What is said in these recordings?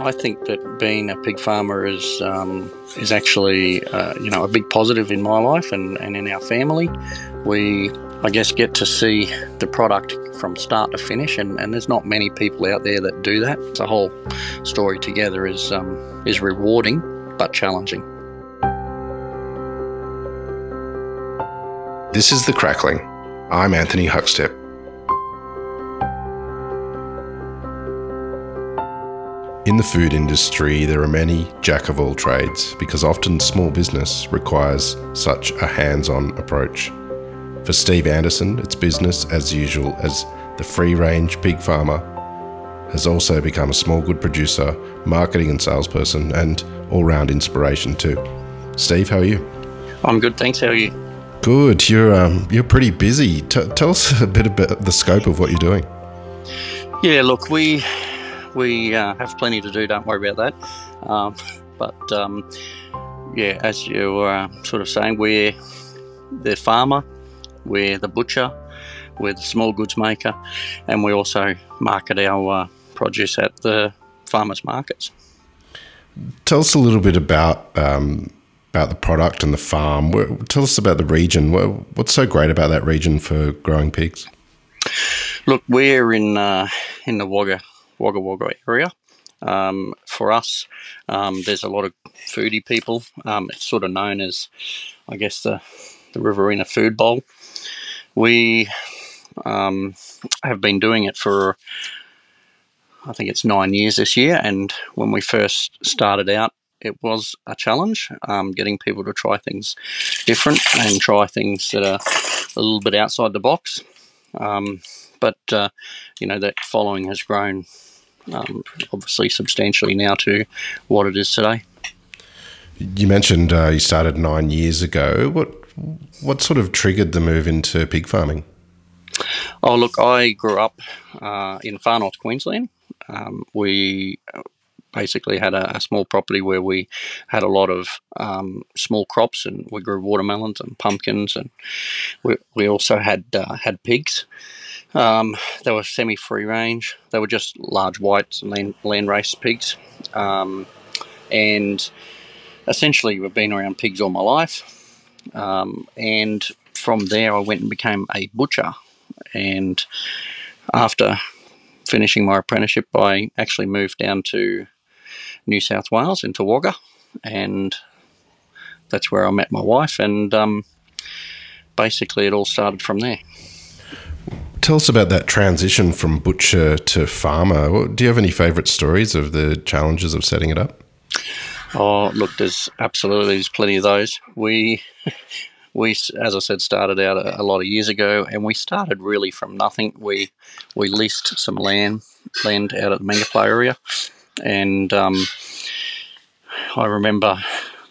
I think that being a pig farmer is um, is actually uh, you know a big positive in my life and, and in our family. We I guess get to see the product from start to finish, and, and there's not many people out there that do that. The whole story together is um, is rewarding but challenging. This is the Crackling. I'm Anthony Huckstep. In the food industry, there are many jack of all trades because often small business requires such a hands on approach. For Steve Anderson, it's business as usual as the free range pig farmer has also become a small good producer, marketing and salesperson, and all round inspiration too. Steve, how are you? I'm good, thanks. How are you? Good. You're um, you're pretty busy. T- tell us a bit about the scope of what you're doing. Yeah, look, we we uh, have plenty to do. Don't worry about that. Um, but um, yeah, as you were uh, sort of saying, we're the farmer, we're the butcher, we're the small goods maker, and we also market our uh, produce at the farmers markets. Tell us a little bit about um, about the product and the farm. Tell us about the region. What's so great about that region for growing pigs? Look, we're in uh, in the Wagga Wagga Wagga area. Um, for us, um, there's a lot of foodie people. Um, it's sort of known as, I guess, the, the Riverina Food Bowl. We um, have been doing it for, I think it's nine years this year. And when we first started out, it was a challenge um, getting people to try things different and try things that are a little bit outside the box. Um, but uh, you know that following has grown um, obviously substantially now to what it is today. You mentioned uh, you started nine years ago. What what sort of triggered the move into pig farming? Oh, look, I grew up uh, in far north Queensland. Um, we basically had a, a, small property where we had a lot of um, small crops, and we grew watermelons and pumpkins, and we, we also had uh, had pigs. Um, they were semi free range. They were just large whites and land, Landrace pigs. Um, and essentially, we've been around pigs all my life. Um, and from there, I went and became a butcher. And after finishing my apprenticeship, I actually moved down to New South Wales into Wagga. And that's where I met my wife. And um, basically, it all started from there. Tell us about that transition from butcher to farmer. Do you have any favourite stories of the challenges of setting it up? Oh, look, there's absolutely there's plenty of those. We we, as I said, started out a, a, lot of years ago, and we started really from nothing. We we leased some land land out at the Mangoplah area, and um, I remember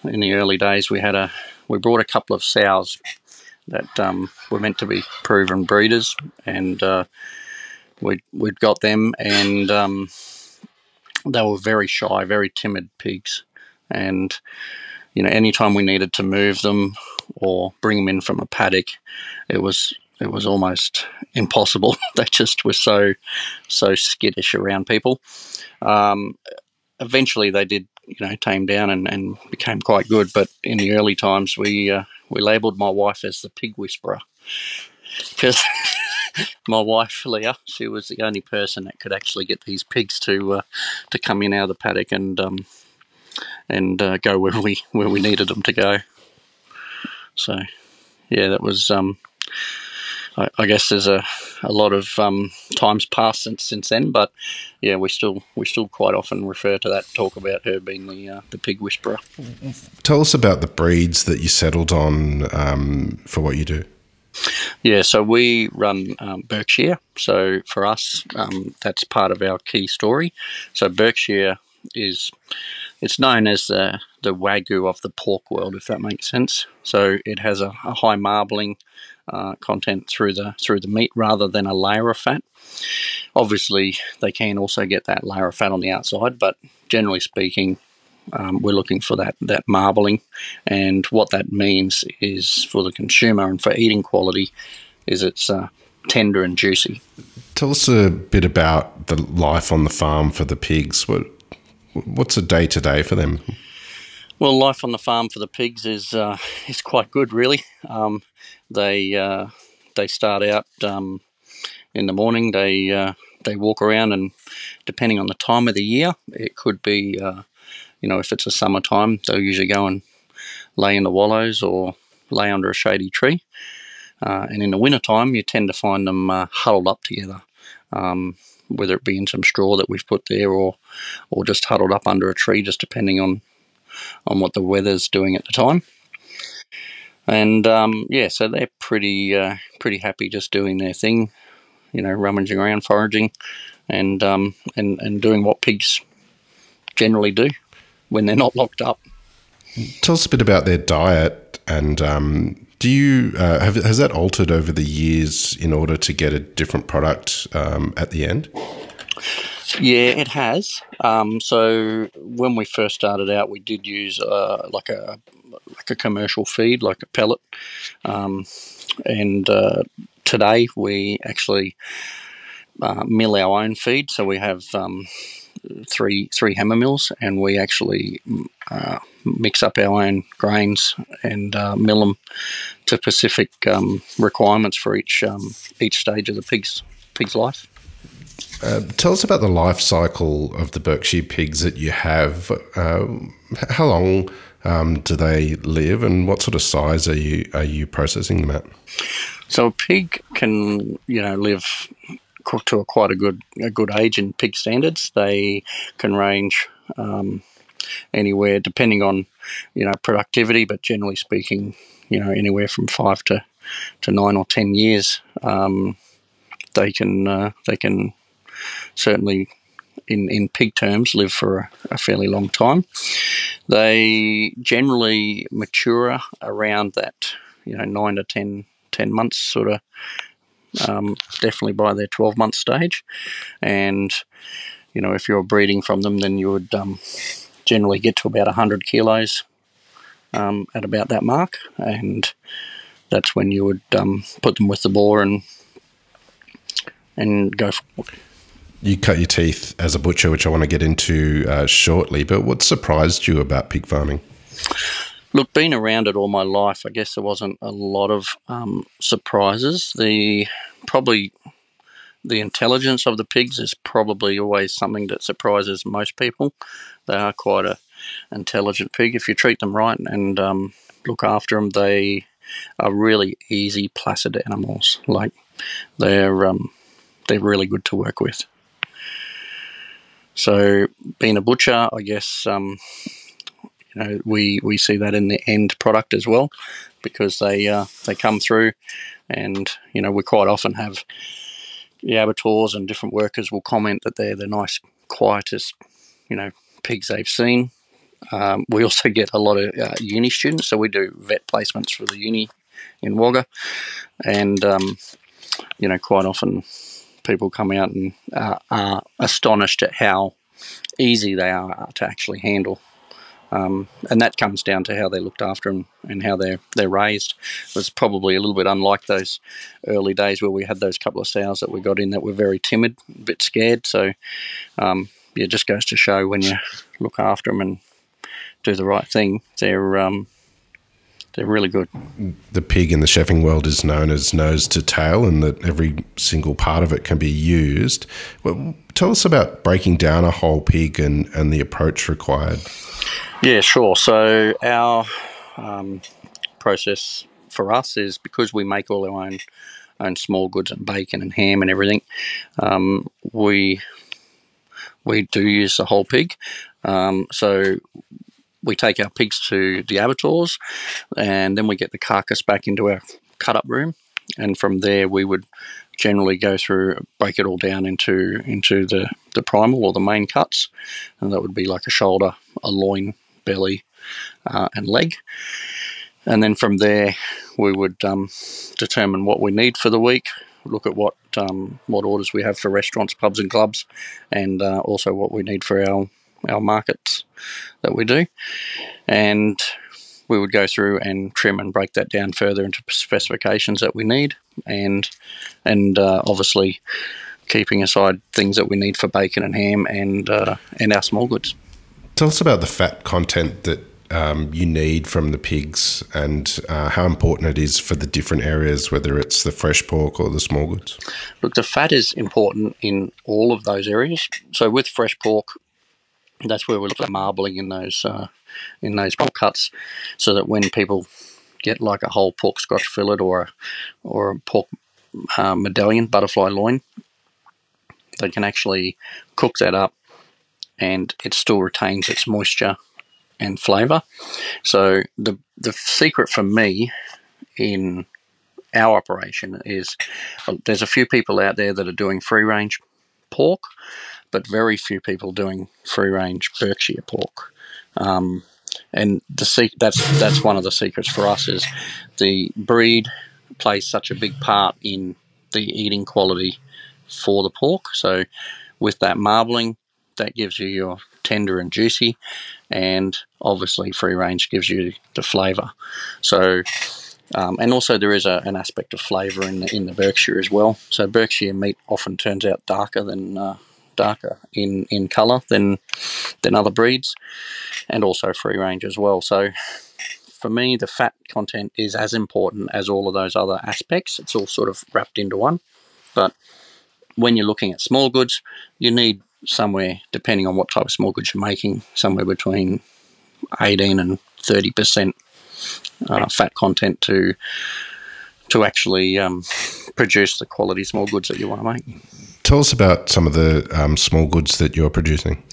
in the early days we had a we brought a couple of sows that um, were meant to be proven breeders, and uh, we we'd got them, and um, they were very shy, very timid pigs, and you know, anytime we needed to move them or bring them in from a paddock, it was it was almost impossible. they just were so so skittish around people. Um, eventually, they did you know tame down and, and became quite good, but in the early times, we uh, we labelled my wife as the pig whisperer because my wife Leah, she was the only person that could actually get these pigs to uh, to come in out of the paddock and um, and uh, go where we where we needed them to go. So, yeah, that was. Um, I, I, guess there's a, a lot of um, times passed since since then, but yeah, we still we still quite often refer to that talk about her being the uh, the pig whisperer. Tell us about the breeds that you settled on um, for what you do. Yeah, so we run um, Berkshire. So for us, um, that's part of our key story. So Berkshire is it's known as the the wagyu of the pork world, if that makes sense. So it has a, a high marbling uh, content through the through the meat rather than a layer of fat. Obviously, they can also get that layer of fat on the outside, but generally speaking, um, we're looking for that that marbling, and what that means is for the consumer and for eating quality, is it's uh, tender and juicy. Tell us a bit about the life on the farm for the pigs. What What's a day to day for them? Well, life on the farm for the pigs is uh, is quite good, really. Um, they uh, they start out um, in the morning. They uh, they walk around, and depending on the time of the year, it could be uh, you know if it's a summertime, they'll usually go and lay in the wallows or lay under a shady tree. Uh, and in the wintertime, you tend to find them uh, huddled up together, um, whether it be in some straw that we've put there or, or just huddled up under a tree, just depending on, on what the weather's doing at the time. And um, yeah, so they're pretty uh, pretty happy just doing their thing, you know, rummaging around, foraging, and um, and and doing what pigs generally do when they're not locked up. Tell us a bit about their diet and um, do you uh, have has that altered over the years in order to get a different product um, at the end? Yeah, it has. Um, so when we first started out, we did use uh, like a like a commercial feed, like a pellet, um, and uh, today we actually uh, mill our own feed. So we have um, three three hammer mills, and we actually uh, mix up our own grains and uh, mill them to specific um, requirements for each um, each stage of the pig's pig's life. Uh, tell us about the life cycle of the Berkshire pigs that you have. Uh, how long um, do they live, and what sort of size are you are you processing them at? So a pig can you know live to a quite a good a good age in pig standards. They can range um, anywhere depending on you know productivity, but generally speaking, you know anywhere from five to to nine or ten years. Um, they can uh, they can certainly in, in pig terms live for a, a, fairly long time. They generally mature around that you know nine to 10, 10 months sort of um, definitely by their 12 month stage. And, you know, if you're breeding from them, then you would um, generally get to about 100 kilos um, at about that mark. And that's when you would um, put them with the boar and and go for you cut your teeth as a butcher, which I want to get into uh, shortly. But what surprised you about pig farming? Look, being around it all my life, I guess there wasn't a lot of um, surprises. The probably the intelligence of the pigs is probably always something that surprises most people. They are quite a intelligent pig if you treat them right and um, look after them. They are really easy, placid animals. Like they're um, they're really good to work with. So, being a butcher, I guess um, you know, we we see that in the end product as well, because they uh, they come through, and you know we quite often have the abattoirs and different workers will comment that they're the nice, quietest, you know, pigs they've seen. Um, we also get a lot of uh, uni students, so we do vet placements for the uni in Wagga, and um, you know, quite often people come out and uh, are astonished at how easy they are to actually handle. Um, and that comes down to how they're looked after and, and how they're they're raised. It was probably a little bit unlike those early days where we had those couple of sows that we got in that were very timid, a bit scared. So um, yeah, it just goes to show when you look after them and do the right thing, they're um, they're really good. The pig in the chefing world is known as nose to tail, and that every single part of it can be used. Well, tell us about breaking down a whole pig and, and the approach required. Yeah, sure. So our um, process for us is because we make all our own own small goods and bacon and ham and everything. Um, we we do use the whole pig. Um, so we take our pigs to the abattoirs, and then we get the carcass back into our cut up room, and from there we would generally go through break it all down into into the the primal or the main cuts, and that would be like a shoulder, a loin, belly, uh, and leg. And then from there, we would um, determine what we need for the week, look at what um, what orders we have for restaurants, pubs, and clubs, and uh, also what we need for our our markets that we do. And we would go through and trim and break that down further into specifications that we need, and and uh, obviously keeping aside things that we need for bacon and ham and uh, and our small goods. Tell us about the fat content that um, you need from the pigs and uh, how important it is for the different areas, whether it's the fresh pork or the small goods? Look, the fat is important in all of those areas. So with fresh pork, that's where we look at marbling in those uh, in those pork cuts, so that when people get like a whole pork scotch fillet or a, or a pork uh, medallion butterfly loin, they can actually cook that up, and it still retains its moisture and flavour. So the the secret for me in our operation is well, there's a few people out there that are doing free range pork, but very few people doing free range Berkshire pork. Um, and the that's that's one of the secrets for us is the breed plays such a big part in the eating quality for the pork. So with that marbling, that gives you your tender and juicy, and obviously free range gives you the flavour. So, um, and also there is a, an aspect of flavour in the in the Berkshire as well. So Berkshire meat often turns out darker than uh, darker in in colour than than other breeds, and also free range as well. So. For me, the fat content is as important as all of those other aspects. It's all sort of wrapped into one. But when you're looking at small goods, you need somewhere, depending on what type of small goods you're making, somewhere between 18 and 30 percent uh, fat content to to actually um, produce the quality small goods that you want to make. Tell us about some of the um, small goods that you're producing.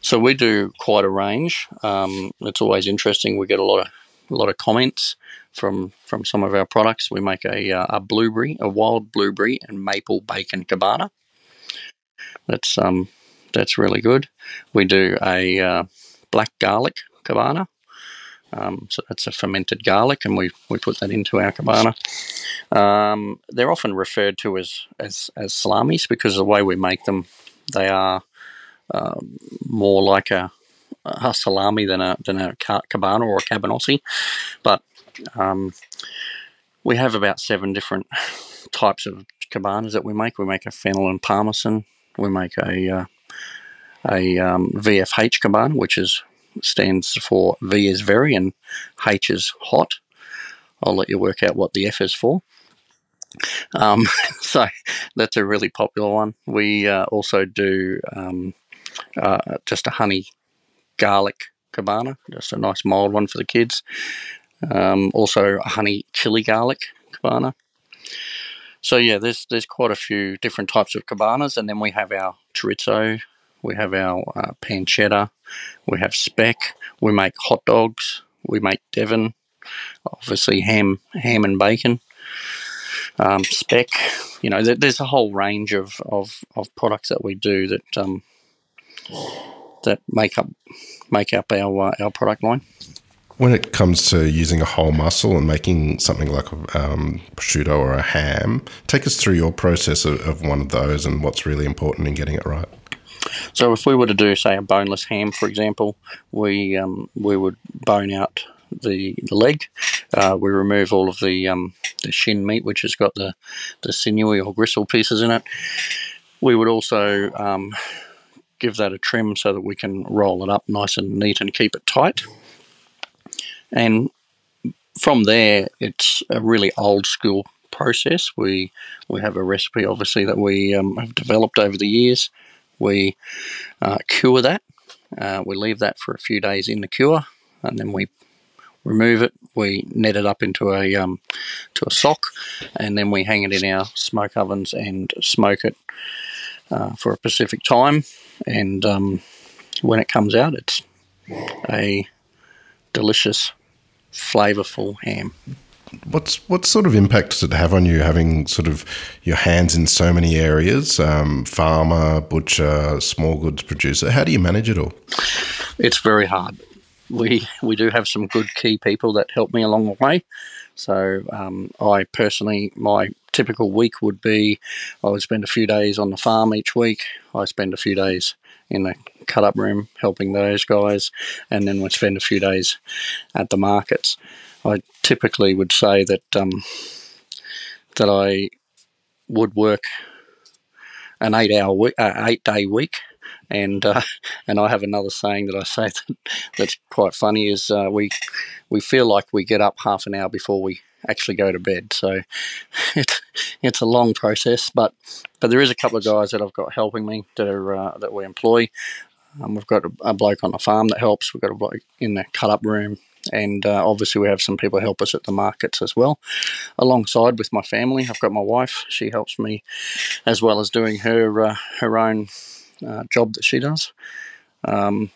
So we do quite a range. Um, it's always interesting. We get a lot of a lot of comments from from some of our products. We make a, uh, a blueberry, a wild blueberry and maple bacon cabana. That's um, that's really good. We do a uh, black garlic cabana. Um, so that's a fermented garlic, and we, we put that into our cabana. Um, they're often referred to as, as, as salamis because the way we make them, they are uh, more like a, a salami than a than a cabana or a cabanossi. But um, we have about seven different types of cabanas that we make. We make a fennel and parmesan, we make a uh, a um, VFH cabana, which is stands for V is very and H is hot. I'll let you work out what the F is for. Um, so that's a really popular one. We uh, also do um, uh, just a honey garlic cabana, just a nice mild one for the kids. Um, also a honey chili garlic cabana. So yeah, there's there's quite a few different types of cabanas, and then we have our chorizo, we have our uh, pancetta, we have speck, we make hot dogs, we make Devon, obviously ham ham and bacon, um, speck. You know, there's a whole range of, of, of products that we do that um, that make up make up our uh, our product line. When it comes to using a whole muscle and making something like um, prosciutto or a ham, take us through your process of, of one of those and what's really important in getting it right. So, if we were to do, say, a boneless ham, for example, we um, we would bone out the, the leg. Uh, we remove all of the um, the shin meat, which has got the the sinewy or gristle pieces in it. We would also um, give that a trim so that we can roll it up nice and neat and keep it tight. And from there, it's a really old school process. We we have a recipe, obviously, that we um, have developed over the years. We uh, cure that. Uh, we leave that for a few days in the cure, and then we remove it. We net it up into a um, to a sock, and then we hang it in our smoke ovens and smoke it uh, for a specific time. And um, when it comes out, it's a delicious flavorful ham. What's what sort of impact does it have on you having sort of your hands in so many areas? Um, farmer, butcher, small goods producer. How do you manage it all? It's very hard. We we do have some good key people that help me along the way. So um, I personally, my typical week would be I would spend a few days on the farm each week. I spend a few days in the cut up room helping those guys, and then we'd spend a few days at the markets. I typically would say that um, that I would work an eight hour week, uh, eight day week, and uh, and I have another saying that I say that, that's quite funny is uh, we we feel like we get up half an hour before we actually go to bed. So it's it's a long process, but but there is a couple of guys that I've got helping me that are uh, that we employ. Um, we've got a, a, bloke on the farm that helps. We've got a bloke in the cut up room, and uh, obviously we have some people help us at the markets as well. Alongside with my family, I've got my wife. She helps me as well as doing her uh, her own uh, job that she does, um,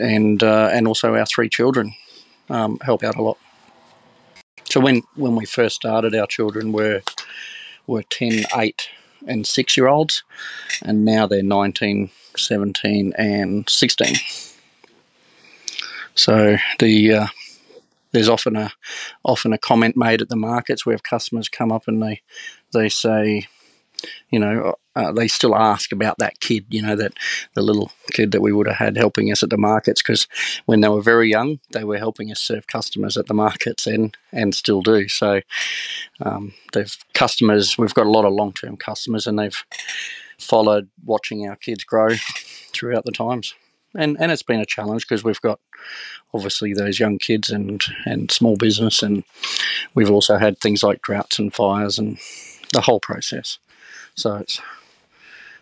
and uh, and also our three children um, help out a lot. So when when we first started, our children were were 10, 8 and 6 year olds, and now they're 19, 17 and 16. So the uh, there's often a often a comment made at the markets where customers come up and they they say, you know, uh, they still ask about that kid, you know, that the little kid that we would have had helping us at the markets because when they were very young, they were helping us serve customers at the markets and and still do. So um, they've customers. We've got a lot of long term customers, and they've followed watching our kids grow throughout the times. And and it's been a challenge because we've got obviously those young kids and and small business, and we've also had things like droughts and fires and the whole process. So it's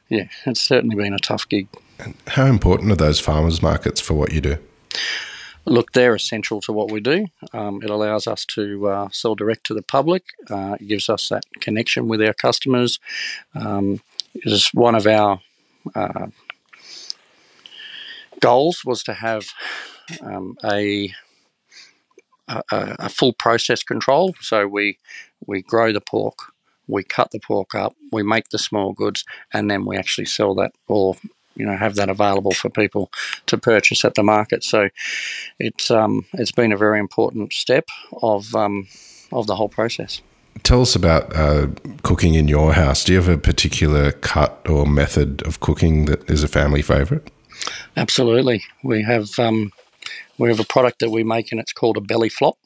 yeah, it's certainly been a tough gig. And how important are those farmers markets for what you do? Look, they're essential to what we do. Um, it allows us to uh, sell direct to the public. Uh, it gives us that connection with our customers. Um, it is one of our uh, goals was to have um, a, a, a full process control. So we we grow the pork, we cut the pork up, we make the small goods, and then we actually sell that or you know have that available for people to purchase at the market. So it's um, it's been a very important step of um, of the whole process. Tell us about uh, cooking in your house. Do you have a particular cut or method of cooking that is a family favourite? Absolutely, we have um, we have a product that we make, and it's called a belly flop.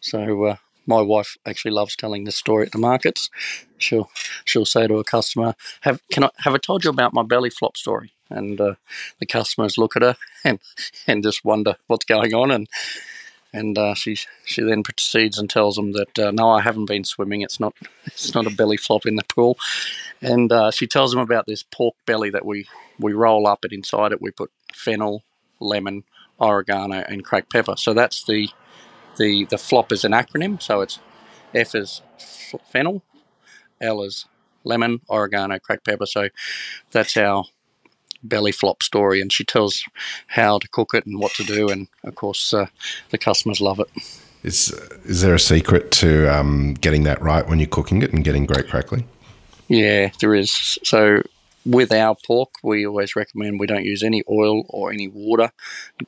So uh, my wife actually loves telling this story at the markets. She'll she'll say to a customer, "Have can I have I told you about my belly flop story?" And uh, the customers look at her and and just wonder what's going on. And and uh, she she then proceeds and tells them that uh, no, I haven't been swimming. It's not it's not a belly flop in the pool. And uh, she tells them about this pork belly that we we roll up, and inside it we put fennel, lemon, oregano, and cracked pepper. So that's the the the flop is an acronym, so it's F is fennel, L is lemon, oregano, cracked pepper. So that's our belly flop story, and she tells how to cook it and what to do, and of course uh, the customers love it. Is is there a secret to um, getting that right when you're cooking it and getting great crackling? Yeah, there is. So with our pork, we always recommend we don't use any oil or any water.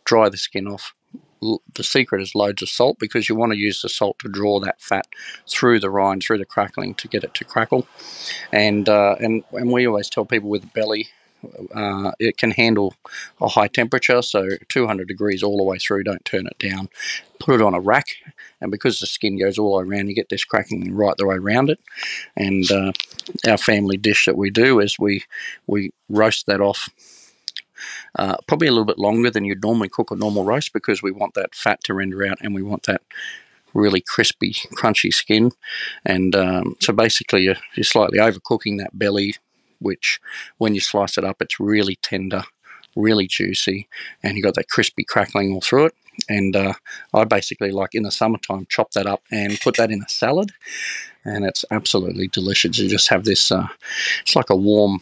Dry the skin off the secret is loads of salt because you want to use the salt to draw that fat through the rind, through the crackling to get it to crackle. And uh, and and we always tell people with the belly. Uh, it can handle a high temperature, so 200 degrees all the way through. Don't turn it down. Put it on a rack, and because the skin goes all the way around, you get this cracking right the way around it. And uh, our family dish that we do is we we roast that off uh, probably a little bit longer than you'd normally cook a normal roast because we want that fat to render out and we want that really crispy, crunchy skin. And um, so basically, you're, you're slightly overcooking that belly, which when you slice it up, it's really tender, really juicy, and you got that crispy crackling all through it. And uh, I basically like in the summertime chop that up and put that in a salad, and it's absolutely delicious. You just have this, uh, it's like a warm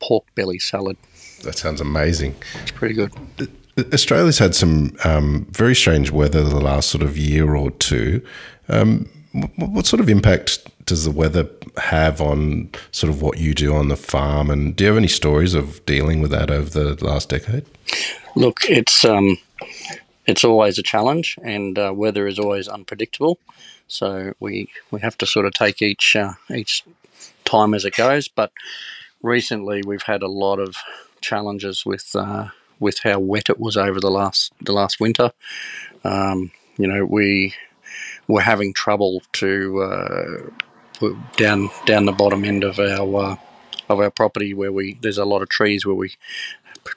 pork belly salad. That sounds amazing. It's pretty good. Australia's had some um, very strange weather the last sort of year or two. Um, what sort of impact does the weather have on sort of what you do on the farm? And do you have any stories of dealing with that over the last decade? Look, it's um, it's always a challenge, and uh, weather is always unpredictable. So we we have to sort of take each uh, each time as it goes. But recently, we've had a lot of challenges with uh, with how wet it was over the last the last winter. Um, you know, we were having trouble to uh, down down the bottom end of our uh, of our property where we there's a lot of trees where we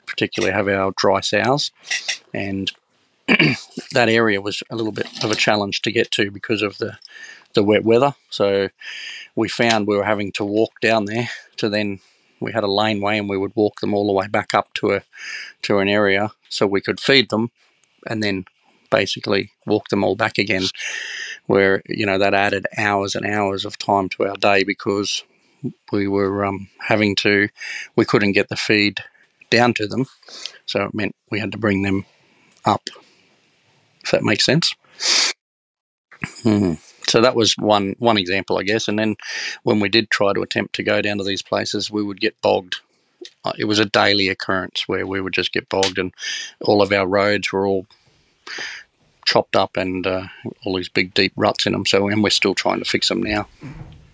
particularly have our dry sows, and that area was a little bit of a challenge to get to because of the the wet weather. So we found we were having to walk down there to then we had a laneway and we would walk them all the way back up to a to an area so we could feed them and then basically walk them all back again where you know that added hours and hours of time to our day because we were um, having to we couldn't get the feed down to them so it meant we had to bring them up if that makes sense hmm so that was one one example, I guess. And then when we did try to attempt to go down to these places, we would get bogged. Uh, it was a daily occurrence where we would just get bogged, and all of our roads were all chopped up and uh, all these big deep ruts in them. So, and we're still trying to fix them now.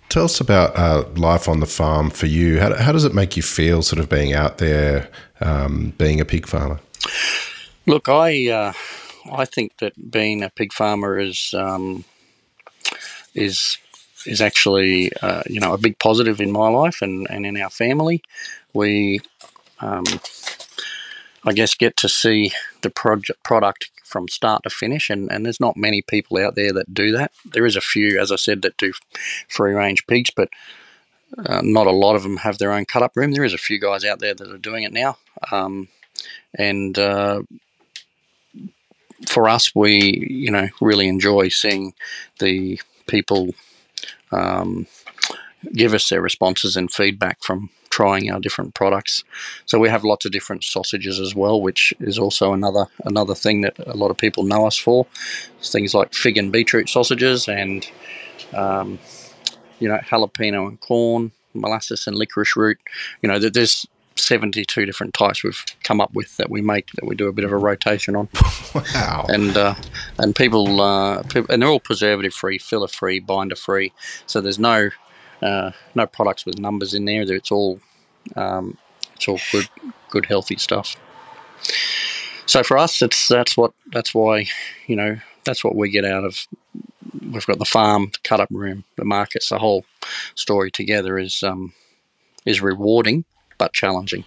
Tell us about uh, life on the farm for you. How, how, does it make you feel, sort of being out there, um, being a pig farmer? Look, I uh, I think that being a pig farmer is um, is is actually uh, you know a big positive in my life and, and in our family. We, um, I guess, get to see the project product from start to finish, and, and there's not many people out there that do that. There is a few, as I said, that do free range pigs, but uh, not a lot of them have their own cut up room. There is a few guys out there that are doing it now, um, and uh, for us, we you know really enjoy seeing the people um, give us their responses and feedback from trying our different products. So we have lots of different sausages as well, which is also another another thing that a lot of people know us for. It's things like fig and beetroot sausages, and um, you know jalapeno and corn, molasses and licorice root. You know, that there's 72 different types we've come up with that we make that we do a bit of a rotation on. wow! And uh, and people, uh, people, and they're all preservative free, filler free, binder free. So there's no uh, no products with numbers in there. It's all um, it's all good, good, healthy stuff. So for us, it's that's what that's why you know that's what we get out of. We've got the farm, the cut up room, the markets, the whole story together is um, is rewarding but challenging.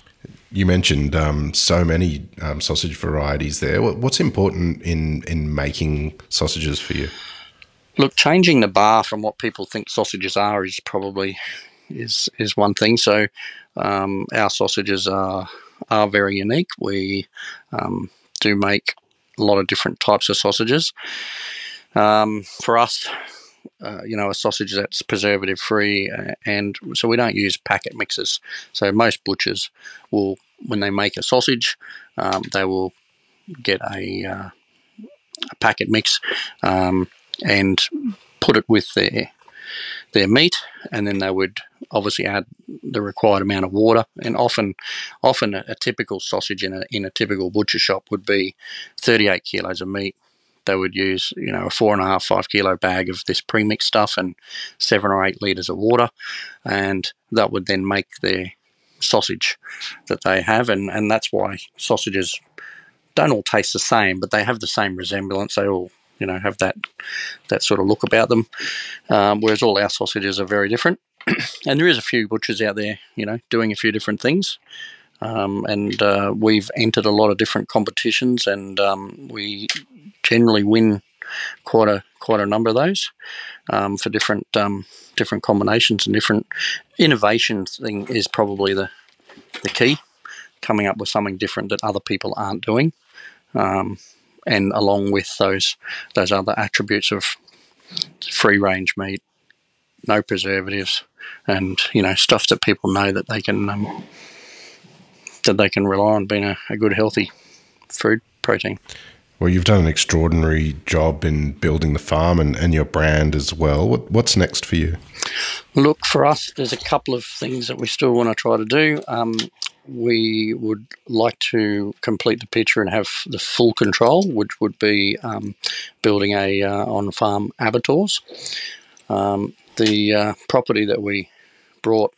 You mentioned um, so many um, sausage varieties there. What's important in in making sausages for you? Look, changing the bar from what people think sausages are is probably is is one thing. So um, our sausages are are very unique. We um, do make a lot of different types of sausages. Um, for us, uh, you know, a sausage that's preservative free, uh, and so we don't use packet mixes. So most butchers will, when they make a sausage, um, they will get a, uh, a packet mix um, and put it with their their meat, and then they would obviously add the required amount of water. And often, often a, a typical sausage in a in a typical butcher shop would be 38 kilos of meat, they would use, you know, a four and a half, five kilo bag of this premix stuff and seven or eight liters of water, and that would then make their sausage that they have, and and that's why sausages don't all taste the same, but they have the same resemblance. They all you know have that that sort of look about them, um, whereas all our sausages are very different. and there is a few butchers out there, you know, doing a few different things. Um, and uh, we've entered a lot of different competitions, and um, we generally win quite a quite a number of those um, for different um, different combinations and different innovation. Thing is probably the the key, coming up with something different that other people aren't doing, um, and along with those those other attributes of free range meat, no preservatives, and you know stuff that people know that they can um, that they can rely on being a, a good healthy food protein. Well, you've done an extraordinary job in building the farm and, and your brand as well. What, what's next for you? Look, for us, there's a couple of things that we still want to try to do. Um, we would like to complete the picture and have the full control, which would be um, building a uh, on-farm abattoirs. Um, the uh, property that we brought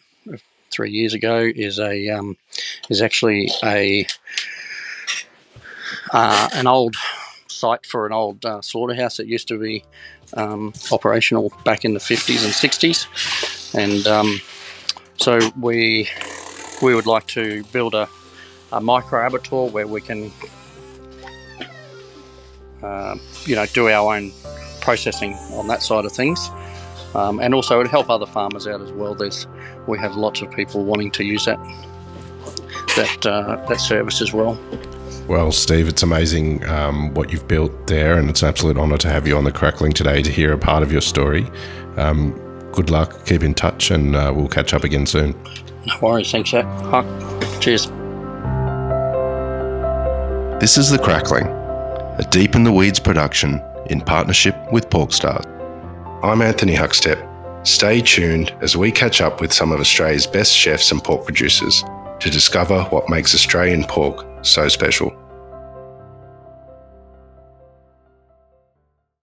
three years ago is a um, is actually a uh, an old site for an old uh, slaughterhouse that used to be um, operational back in the 50s and 60s, and um, so we we would like to build a a micro abattoir where we can, uh, you know, do our own processing on that side of things. Um, and also it'd help other farmers out as well. There's we have lots of people wanting to use that that uh, that service as well. Well, Steve, it's amazing um, what you've built there, and it's an absolute honour to have you on the Crackling today to hear a part of your story. Um, good luck, keep in touch, and uh, we'll catch up again soon. No worries, thanks, Jack. Cheers. This is The Crackling, a Deep in the Weeds production in partnership with Porkstars. I'm Anthony Huckstep. Stay tuned as we catch up with some of Australia's best chefs and pork producers to discover what makes Australian pork so special.